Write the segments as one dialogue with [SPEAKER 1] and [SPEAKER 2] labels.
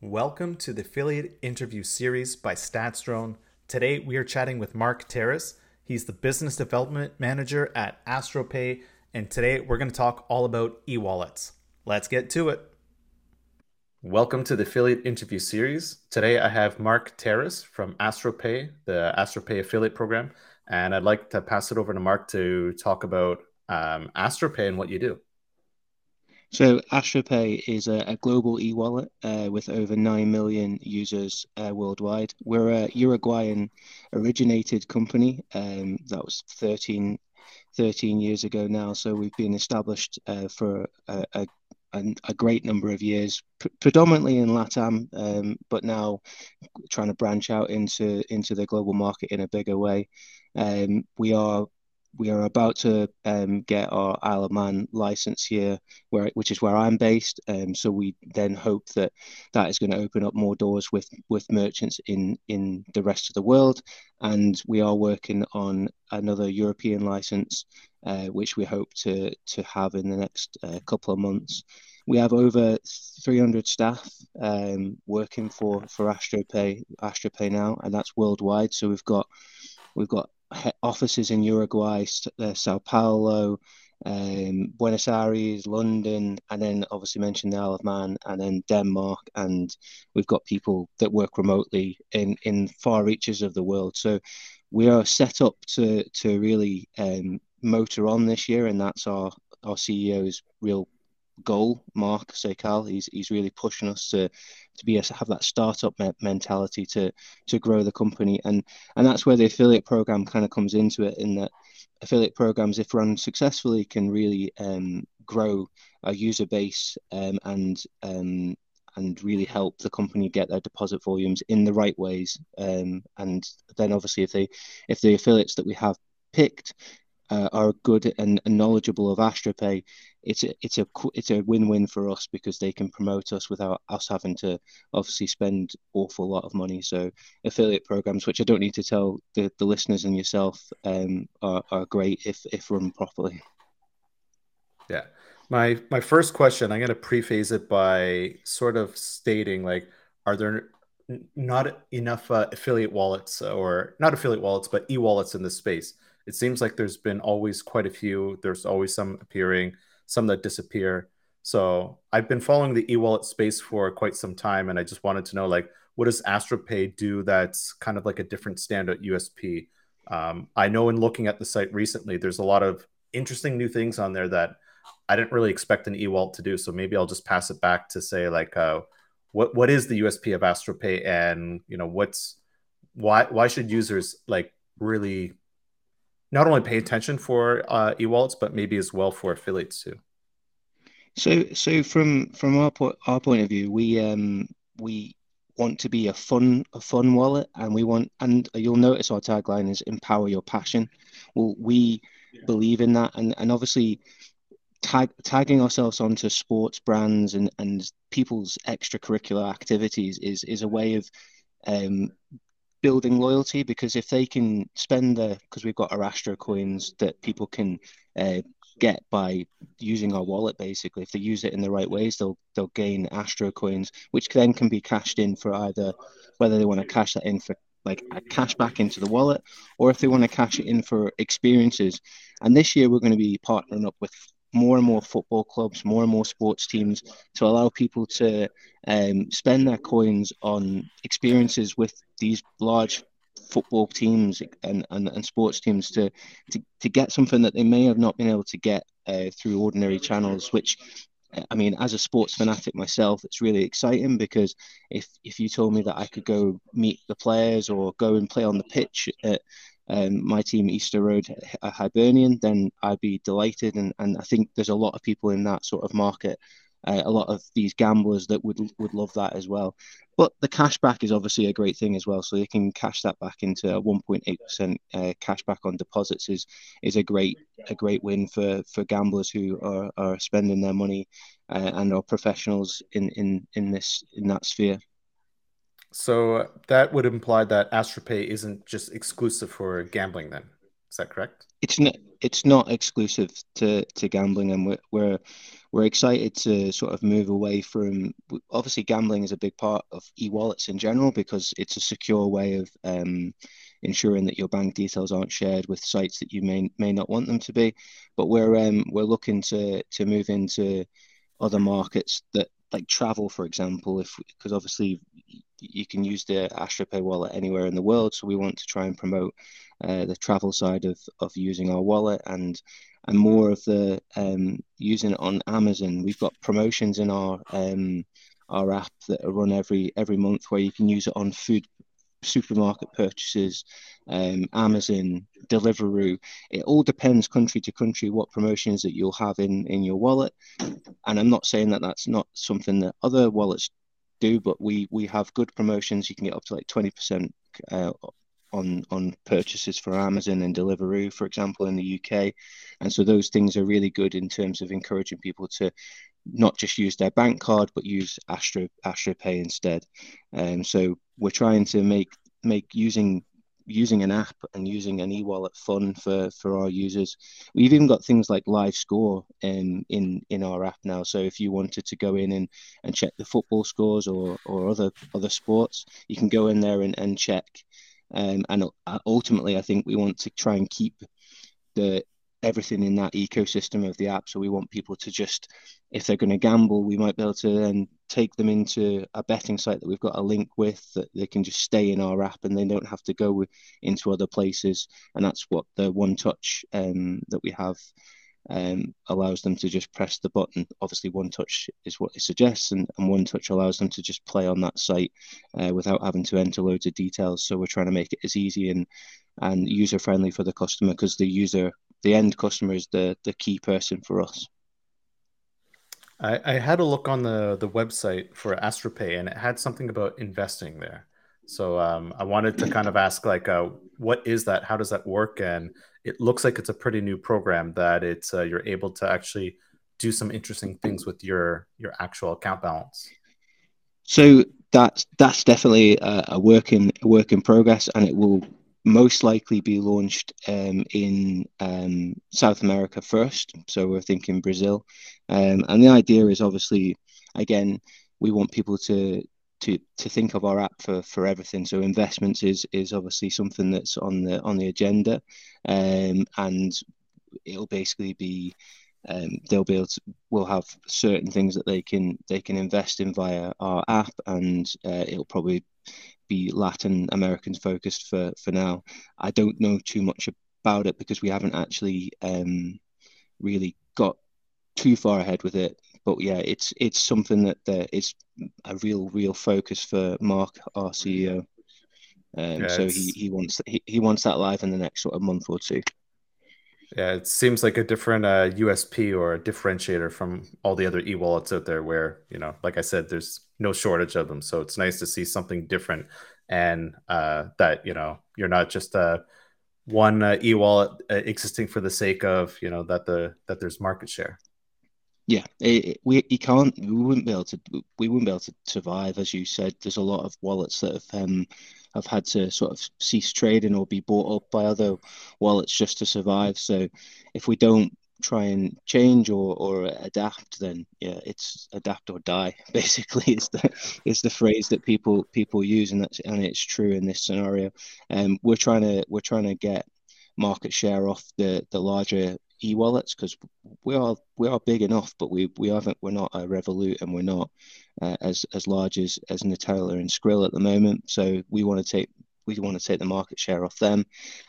[SPEAKER 1] Welcome to the affiliate interview series by StatsDrone. Today we are chatting with Mark Terris. He's the business development manager at AstroPay, and today we're going to talk all about e wallets. Let's get to it. Welcome to the affiliate interview series. Today I have Mark Terris from AstroPay, the AstroPay affiliate program, and I'd like to pass it over to Mark to talk about um, AstroPay and what you do.
[SPEAKER 2] So AstroPay is a, a global e-wallet uh, with over 9 million users uh, worldwide. We're a Uruguayan originated company um, that was 13, 13 years ago now. So we've been established uh, for a, a, a, great number of years, pr- predominantly in LATAM, um, but now trying to branch out into, into the global market in a bigger way. Um, we are we are about to um, get our Isle of Man license here, where which is where I'm based. Um, so we then hope that that is going to open up more doors with with merchants in in the rest of the world. And we are working on another European license, uh, which we hope to to have in the next uh, couple of months. We have over 300 staff um, working for for AstroPay AstroPay now, and that's worldwide. So we've got we've got offices in Uruguay, uh, Sao Paulo, um, Buenos Aires, London, and then obviously mentioned the Isle of Man, and then Denmark, and we've got people that work remotely in in far reaches of the world. So we are set up to to really um, motor on this year, and that's our our CEO's real goal, Mark Sekal. He's he's really pushing us to to be a, have that startup me- mentality to to grow the company, and and that's where the affiliate program kind of comes into it. In that affiliate programs, if run successfully, can really um, grow a user base um, and um, and really help the company get their deposit volumes in the right ways. Um, and then obviously, if they if the affiliates that we have picked uh, are good and, knowledgeable of AstroPay, it's a it's a it's a win-win for us because they can promote us without us having to obviously spend awful lot of money. So affiliate programs, which I don't need to tell the, the listeners and yourself, um, are, are great if if run properly.
[SPEAKER 1] Yeah. My my first question, I'm going to preface it by sort of stating like, are there not enough uh, affiliate wallets or not affiliate wallets, but e-wallets in this space? It seems like there's been always quite a few. There's always some appearing, some that disappear. So I've been following the e-wallet space for quite some time, and I just wanted to know like what does AstroPay do that's kind of like a different standout USP? Um, I know in looking at the site recently, there's a lot of interesting new things on there that I didn't really expect an e-wallet to do. So maybe I'll just pass it back to say like, uh, what what is the USP of AstroPay, and you know what's why why should users like really not only pay attention for uh, e-wallets, but maybe as well for affiliates too.
[SPEAKER 2] So, so from from our point our point of view, we um we want to be a fun a fun wallet, and we want and you'll notice our tagline is empower your passion. Well, we yeah. believe in that, and and obviously tag, tagging ourselves onto sports brands and and people's extracurricular activities is is a way of um, building loyalty because if they can spend the because we've got our Astro coins that people can uh, get by using our wallet basically if they use it in the right ways they'll they'll gain Astro coins which then can be cashed in for either whether they want to cash that in for like cash back into the wallet or if they want to cash it in for experiences. And this year we're going to be partnering up with more and more football clubs, more and more sports teams to allow people to um, spend their coins on experiences with these large football teams and, and, and sports teams to, to, to get something that they may have not been able to get uh, through ordinary channels, which I mean, as a sports fanatic myself, it's really exciting because if if you told me that I could go meet the players or go and play on the pitch at um, my team Easter Road a Hibernian, then I'd be delighted. And, and I think there's a lot of people in that sort of market, uh, a lot of these gamblers that would would love that as well. But the cashback is obviously a great thing as well, so they can cash that back into a 1.8 percent uh, cashback on deposits is is a great a great win for for gamblers who are, are spending their money uh, and are professionals in in in this in that sphere.
[SPEAKER 1] So that would imply that AstroPay isn't just exclusive for gambling then. Is that correct?
[SPEAKER 2] It's not. It's not exclusive to to gambling, and we're we're we're excited to sort of move away from. Obviously, gambling is a big part of e-wallets in general because it's a secure way of um, ensuring that your bank details aren't shared with sites that you may may not want them to be. But we're um, we're looking to to move into other markets that like travel, for example, if because obviously you can use the AstroPay wallet anywhere in the world. So we want to try and promote uh, the travel side of, of using our wallet and and more of the um, using it on Amazon. We've got promotions in our um, our app that are run every every month where you can use it on food supermarket purchases, um, Amazon, Deliveroo. It all depends country to country what promotions that you'll have in in your wallet. And I'm not saying that that's not something that other wallets do, but we we have good promotions. You can get up to like twenty percent uh, on on purchases for Amazon and Deliveroo, for example, in the UK. And so those things are really good in terms of encouraging people to not just use their bank card but use Astro Astro Pay instead. Um, so we're trying to make make using using an app and using an e-wallet fun for for our users. We've even got things like live score in in in our app now. So if you wanted to go in and, and check the football scores or or other other sports, you can go in there and, and check. Um, and uh, ultimately, I think we want to try and keep the everything in that ecosystem of the app. So we want people to just, if they're going to gamble, we might be able to then take them into a betting site that we've got a link with that they can just stay in our app and they don't have to go into other places. And that's what the one touch um, that we have um, allows them to just press the button. Obviously, one touch is what it suggests, and, and one touch allows them to just play on that site uh, without having to enter loads of details. So we're trying to make it as easy and and user friendly for the customer because the user the end customer is the the key person for us.
[SPEAKER 1] I, I had a look on the the website for AstroPay, and it had something about investing there. So um, I wanted to kind of ask, like, uh, what is that? How does that work? And it looks like it's a pretty new program that it's uh, you're able to actually do some interesting things with your your actual account balance.
[SPEAKER 2] So that's that's definitely a, a work in a work in progress, and it will most likely be launched um, in um, South America first. So we're thinking Brazil, um, and the idea is obviously, again, we want people to to to think of our app for for everything. So investments is is obviously something that's on the on the agenda, um, and it'll basically be. Um, they'll be able to we'll have certain things that they can they can invest in via our app and uh, it'll probably be Latin Americans focused for for now. I don't know too much about it because we haven't actually um, really got too far ahead with it. But yeah, it's it's something that uh, is a real real focus for Mark, our CEO. Um, yeah, so he, he wants he, he wants that live in the next sort of month or two.
[SPEAKER 1] Yeah, it seems like a different uh, USP or a differentiator from all the other e-wallets out there. Where you know, like I said, there's no shortage of them. So it's nice to see something different, and uh, that you know you're not just uh, one uh, e-wallet uh, existing for the sake of you know that the that there's market share.
[SPEAKER 2] Yeah, it, it, we you can't we wouldn't be able to we wouldn't be able to survive as you said. There's a lot of wallets that have um, have had to sort of cease trading or be bought up by other wallets just to survive. So if we don't try and change or, or adapt, then yeah, it's adapt or die. Basically, is the is the phrase that people people use, and that's and it's true in this scenario. Um, we're trying to we're trying to get market share off the the larger e-wallets because we are we are big enough, but we we haven't we're not a Revolut and we're not uh, as as large as as Neteller and Skrill at the moment. So we want to take we want to take the market share off them,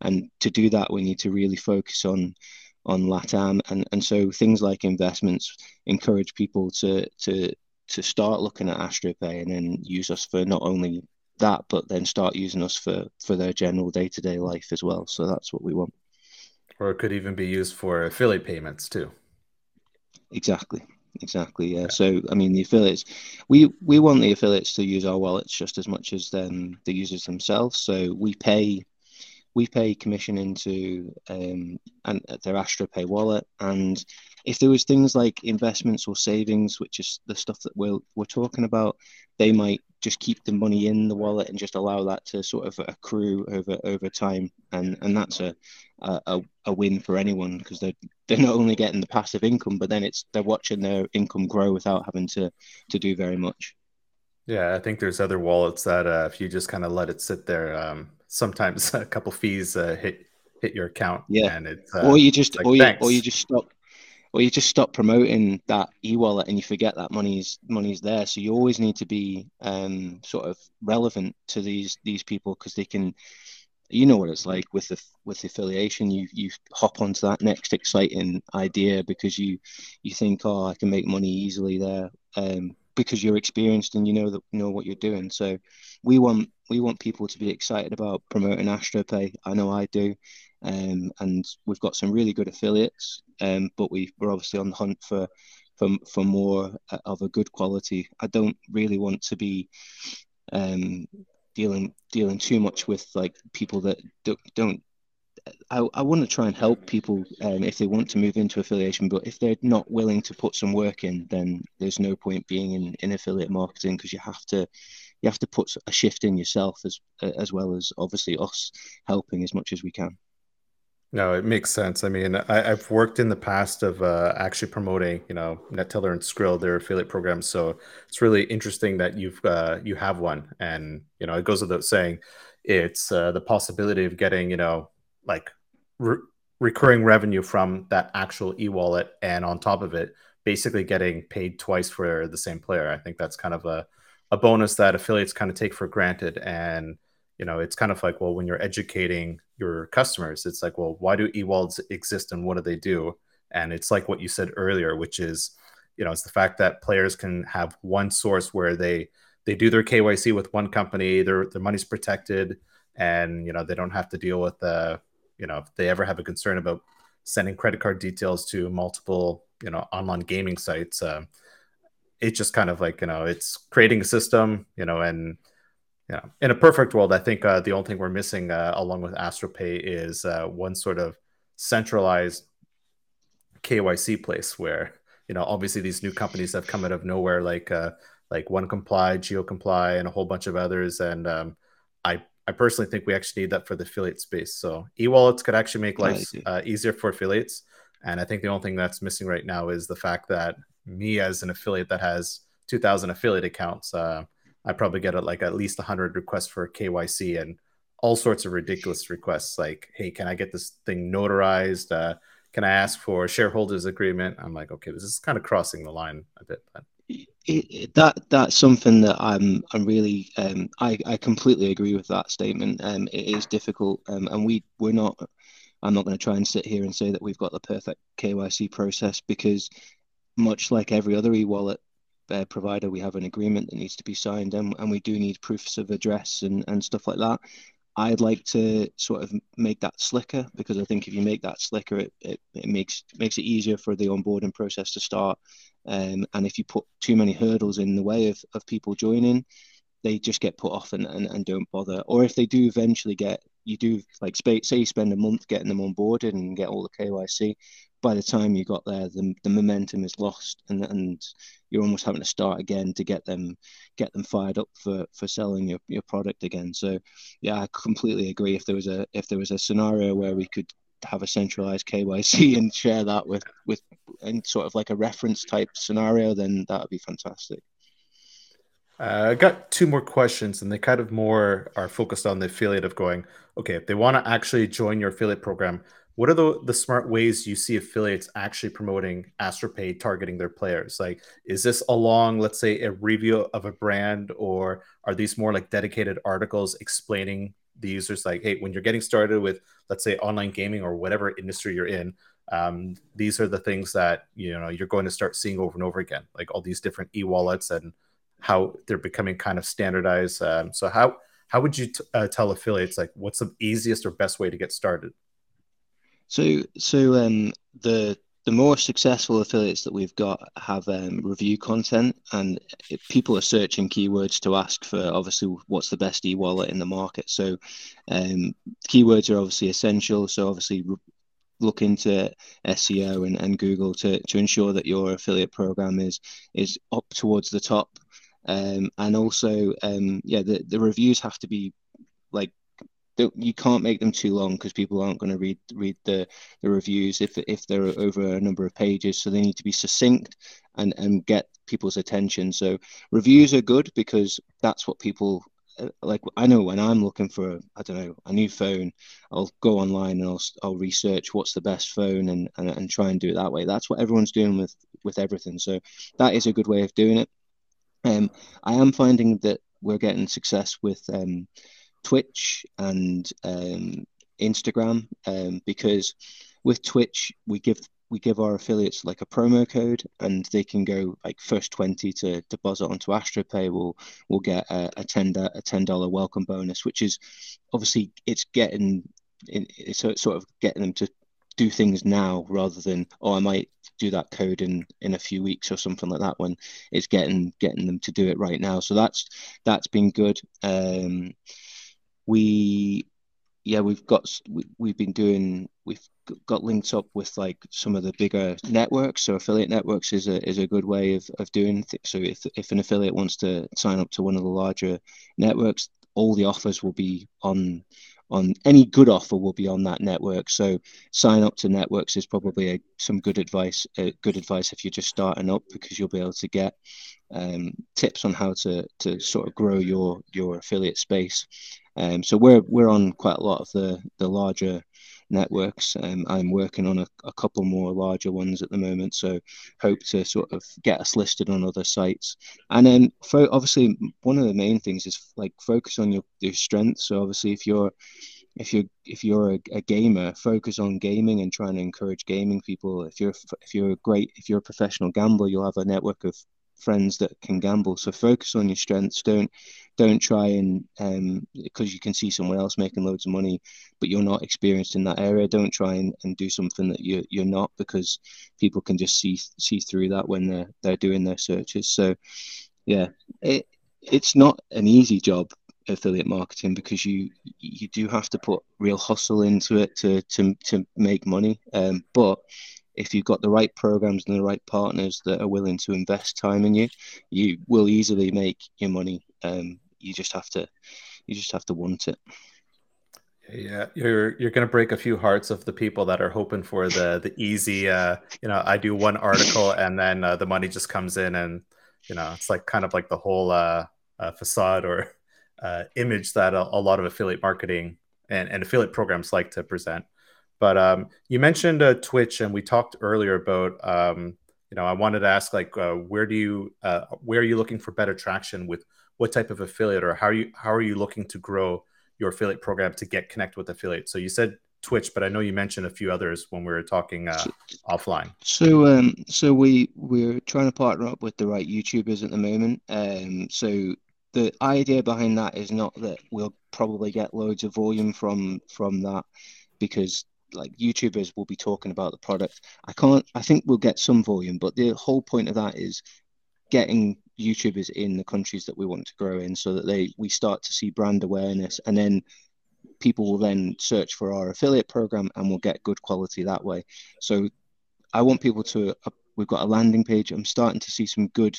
[SPEAKER 2] and to do that we need to really focus on on LATAM. And and so things like investments encourage people to to to start looking at AstroPay and then use us for not only that but then start using us for for their general day-to-day life as well. So that's what we want
[SPEAKER 1] or it could even be used for affiliate payments too.
[SPEAKER 2] Exactly. Exactly. Yeah. So I mean, the affiliates, we we want the affiliates to use our wallets just as much as um, the users themselves. So we pay we pay commission into um, and their AstroPay wallet, and if there was things like investments or savings, which is the stuff that we're we're talking about, they might just keep the money in the wallet and just allow that to sort of accrue over over time. And and that's a a, a win for anyone because they're they're not only getting the passive income but then it's they're watching their income grow without having to to do very much.
[SPEAKER 1] Yeah i think there's other wallets that uh, if you just kind of let it sit there um, sometimes a couple fees uh, hit hit your account
[SPEAKER 2] yeah.
[SPEAKER 1] and it's
[SPEAKER 2] uh, or you just
[SPEAKER 1] like,
[SPEAKER 2] or, you, or you just stop or you just stop promoting that e-wallet and you forget that money's money's there. So you always need to be um, sort of relevant to these these people because they can, you know what it's like with the with the affiliation. You you hop onto that next exciting idea because you you think, oh, I can make money easily there. Um, because you're experienced and you know that know what you're doing. So we want we want people to be excited about promoting AstroPay. I know I do, um, and we've got some really good affiliates. Um, but we we're obviously on the hunt for for for more uh, of a good quality. I don't really want to be um, dealing dealing too much with like people that don't, don't I, I want to try and help people um, if they want to move into affiliation, but if they're not willing to put some work in, then there's no point being in, in affiliate marketing because you have to you have to put a shift in yourself as as well as obviously us helping as much as we can.
[SPEAKER 1] No, it makes sense. I mean, I, have worked in the past of uh, actually promoting, you know, Neteller and Skrill, their affiliate programs. So it's really interesting that you've uh, you have one, and you know, it goes without saying, it's uh, the possibility of getting, you know, like re- recurring revenue from that actual e-wallet and on top of it basically getting paid twice for the same player i think that's kind of a, a bonus that affiliates kind of take for granted and you know it's kind of like well when you're educating your customers it's like well why do e-wallets exist and what do they do? And it's like what you said earlier which is you know it's the fact that players can have one source where they they do their kyc with one company their their money's protected and you know they don't have to deal with the you know, if they ever have a concern about sending credit card details to multiple, you know, online gaming sites, um, it's just kind of like, you know, it's creating a system, you know, and, know, in a perfect world, I think uh, the only thing we're missing uh, along with AstroPay is uh, one sort of centralized KYC place where, you know, obviously these new companies have come out of nowhere, like, uh, like One Comply, Geo Comply, and a whole bunch of others. And um, I I personally think we actually need that for the affiliate space. So e-wallets could actually make life uh, easier for affiliates. And I think the only thing that's missing right now is the fact that me as an affiliate that has 2,000 affiliate accounts, uh, I probably get like at least 100 requests for KYC and all sorts of ridiculous requests like, hey, can I get this thing notarized? Uh, can I ask for a shareholders agreement? I'm like, okay, this is kind of crossing the line a bit. But
[SPEAKER 2] it, that that's something that I'm I'm really um, I I completely agree with that statement. Um, it is difficult, um, and we we're not. I'm not going to try and sit here and say that we've got the perfect KYC process because, much like every other e-wallet uh, provider, we have an agreement that needs to be signed, and, and we do need proofs of address and, and stuff like that. I'd like to sort of make that slicker because I think if you make that slicker, it, it, it makes makes it easier for the onboarding process to start. Um, and if you put too many hurdles in the way of, of people joining, they just get put off and, and, and don't bother. Or if they do eventually get, you do like say you spend a month getting them on board and get all the KYC, by the time you got there, the, the momentum is lost and, and you're almost having to start again to get them get them fired up for, for selling your, your product again. So yeah, I completely agree. If there was a if there was a scenario where we could have a centralized KYC and share that with with in sort of like a reference type scenario, then that would be fantastic.
[SPEAKER 1] Uh, I got two more questions, and they kind of more are focused on the affiliate of going, okay, if they want to actually join your affiliate program, what are the, the smart ways you see affiliates actually promoting AstroPay targeting their players? Like, is this along, let's say, a review of a brand, or are these more like dedicated articles explaining the users like, hey, when you're getting started with, let's say, online gaming or whatever industry you're in, um, these are the things that you know you're going to start seeing over and over again, like all these different e-wallets and how they're becoming kind of standardized. Um, so how how would you t- uh, tell affiliates like what's the easiest or best way to get started?
[SPEAKER 2] So so um, the the more successful affiliates that we've got have um, review content, and people are searching keywords to ask for obviously what's the best e-wallet in the market. So, um, keywords are obviously essential. So, obviously, re- look into SEO and, and Google to, to ensure that your affiliate program is is up towards the top. Um, and also, um, yeah, the, the reviews have to be like you can't make them too long because people aren't going to read read the, the reviews if if they're over a number of pages. So they need to be succinct and and get people's attention. So reviews are good because that's what people uh, like. I know when I'm looking for I don't know a new phone, I'll go online and I'll I'll research what's the best phone and and, and try and do it that way. That's what everyone's doing with with everything. So that is a good way of doing it. Um, I am finding that we're getting success with um, Twitch and um, Instagram um, because with Twitch we give we give our affiliates like a promo code and they can go like first 20 to deposit onto AstroPay. Will will get a, a 10 a 10 dollar welcome bonus which is obviously it's getting it's sort of getting them to do things now rather than oh I might do that code in in a few weeks or something like that when it's getting getting them to do it right now. So that's that's been good. Um we yeah we've got we, we've been doing we've got linked up with like some of the bigger networks so affiliate networks is a is a good way of, of doing th- so if, if an affiliate wants to sign up to one of the larger networks all the offers will be on on any good offer will be on that network. So sign up to networks is probably a, some good advice. Uh, good advice if you're just starting up because you'll be able to get um, tips on how to to sort of grow your your affiliate space. Um, so we're we're on quite a lot of the the larger networks. Um, I'm working on a, a couple more larger ones at the moment, so hope to sort of get us listed on other sites. And then, fo- obviously, one of the main things is like focus on your your strengths. So obviously, if you're if you're if you're a, a, gamer, focus on gaming and trying to encourage gaming people. If you're if you're a great if you're a professional gambler, you'll have a network of friends that can gamble. So focus on your strengths. Don't don't try and um because you can see someone else making loads of money, but you're not experienced in that area. Don't try and, and do something that you you're not because people can just see see through that when they're they're doing their searches. So yeah, it it's not an easy job affiliate marketing because you you do have to put real hustle into it to to to make money. Um, but if you've got the right programs and the right partners that are willing to invest time in you, you will easily make your money. Um, you just have to, you just have to want it.
[SPEAKER 1] Yeah, you're you're gonna break a few hearts of the people that are hoping for the the easy. Uh, you know, I do one article and then uh, the money just comes in, and you know, it's like kind of like the whole uh, uh facade or uh, image that a, a lot of affiliate marketing and, and affiliate programs like to present. But um, you mentioned uh, Twitch, and we talked earlier about. Um, you know, I wanted to ask, like, uh, where do you, uh, where are you looking for better traction with what type of affiliate, or how are you, how are you looking to grow your affiliate program to get connect with affiliates? So you said Twitch, but I know you mentioned a few others when we were talking uh, offline.
[SPEAKER 2] So, um, so we we're trying to partner up with the right YouTubers at the moment. Um, so the idea behind that is not that we'll probably get loads of volume from from that because like YouTubers will be talking about the product. I can't. I think we'll get some volume, but the whole point of that is getting YouTubers in the countries that we want to grow in, so that they we start to see brand awareness, and then people will then search for our affiliate program, and we'll get good quality that way. So I want people to. Uh, we've got a landing page. I'm starting to see some good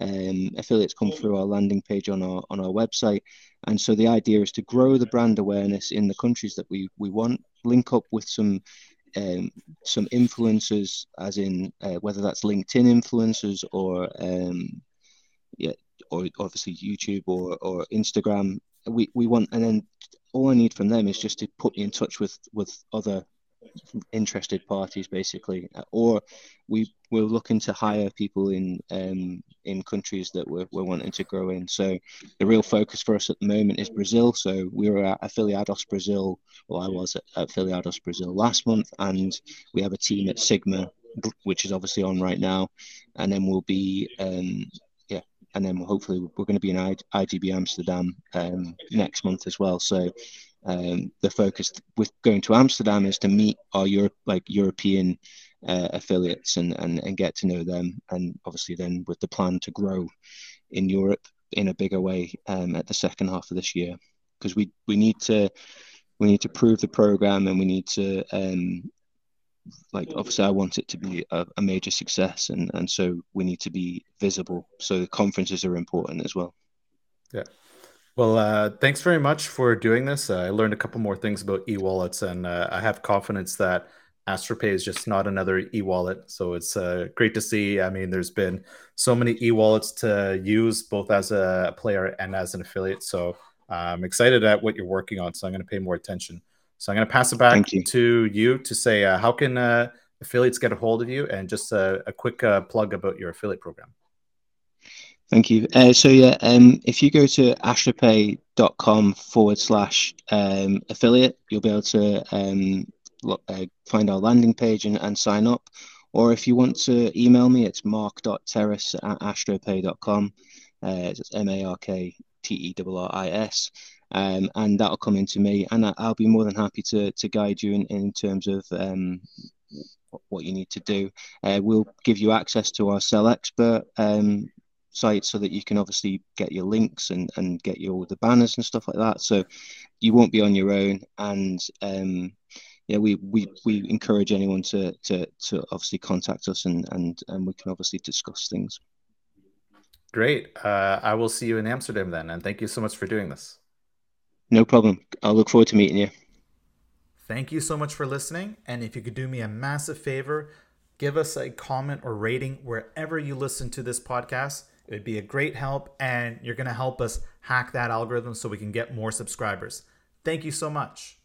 [SPEAKER 2] um, affiliates come through our landing page on our on our website. And so the idea is to grow the brand awareness in the countries that we we want link up with some um, some influencers, as in uh, whether that's LinkedIn influencers or um, yeah, or obviously YouTube or or Instagram. We we want, and then all I need from them is just to put you in touch with with other interested parties basically. Or we we're looking to hire people in um, in countries that we're, we're wanting to grow in. So the real focus for us at the moment is brazil. So we were at afiliados brazil well i was at afiliados brazil last month and we have a team at sigma which is obviously on right now. And then we'll be um, yeah and then hopefully we're going to be in igb amsterdam um, next month as well. So um, the focus with going to Amsterdam is to meet our Europe like European uh, affiliates and, and and get to know them, and obviously then with the plan to grow in Europe in a bigger way um, at the second half of this year because we we need to we need to prove the program and we need to um, like obviously I want it to be a, a major success, and and so we need to be visible. So the conferences are important as well.
[SPEAKER 1] Yeah. Well, uh, thanks very much for doing this. Uh, I learned a couple more things about e-wallets, and uh, I have confidence that AstroPay is just not another e-wallet. So it's uh, great to see. I mean, there's been so many e-wallets to use, both as a player and as an affiliate. So I'm excited at what you're working on. So I'm going to pay more attention. So I'm going to pass it back you. to you to say uh, how can uh, affiliates get a hold of you, and just a quick plug about your affiliate program.
[SPEAKER 2] Thank you. Uh, so yeah, um, if you go to astropay.com forward slash um, affiliate, you'll be able to um, look, uh, find our landing page and, and sign up. Or if you want to email me, it's mark.terris at astropay.com. Uh, it's M-A-R-K-T-E-R-R-I-S. Um, and that'll come into me, and I'll be more than happy to to guide you in, in terms of um, what you need to do. Uh, we'll give you access to our Cellxpert um, site so that you can obviously get your links and, and get your the banners and stuff like that. So you won't be on your own. And um, yeah, we, we we encourage anyone to to to obviously contact us and and and we can obviously discuss things.
[SPEAKER 1] Great. Uh, I will see you in Amsterdam then, and thank you so much for doing this.
[SPEAKER 2] No problem. I'll look forward to meeting you.
[SPEAKER 1] Thank you so much for listening. And if you could do me a massive favor, give us a comment or rating wherever you listen to this podcast. It would be a great help, and you're going to help us hack that algorithm so we can get more subscribers. Thank you so much.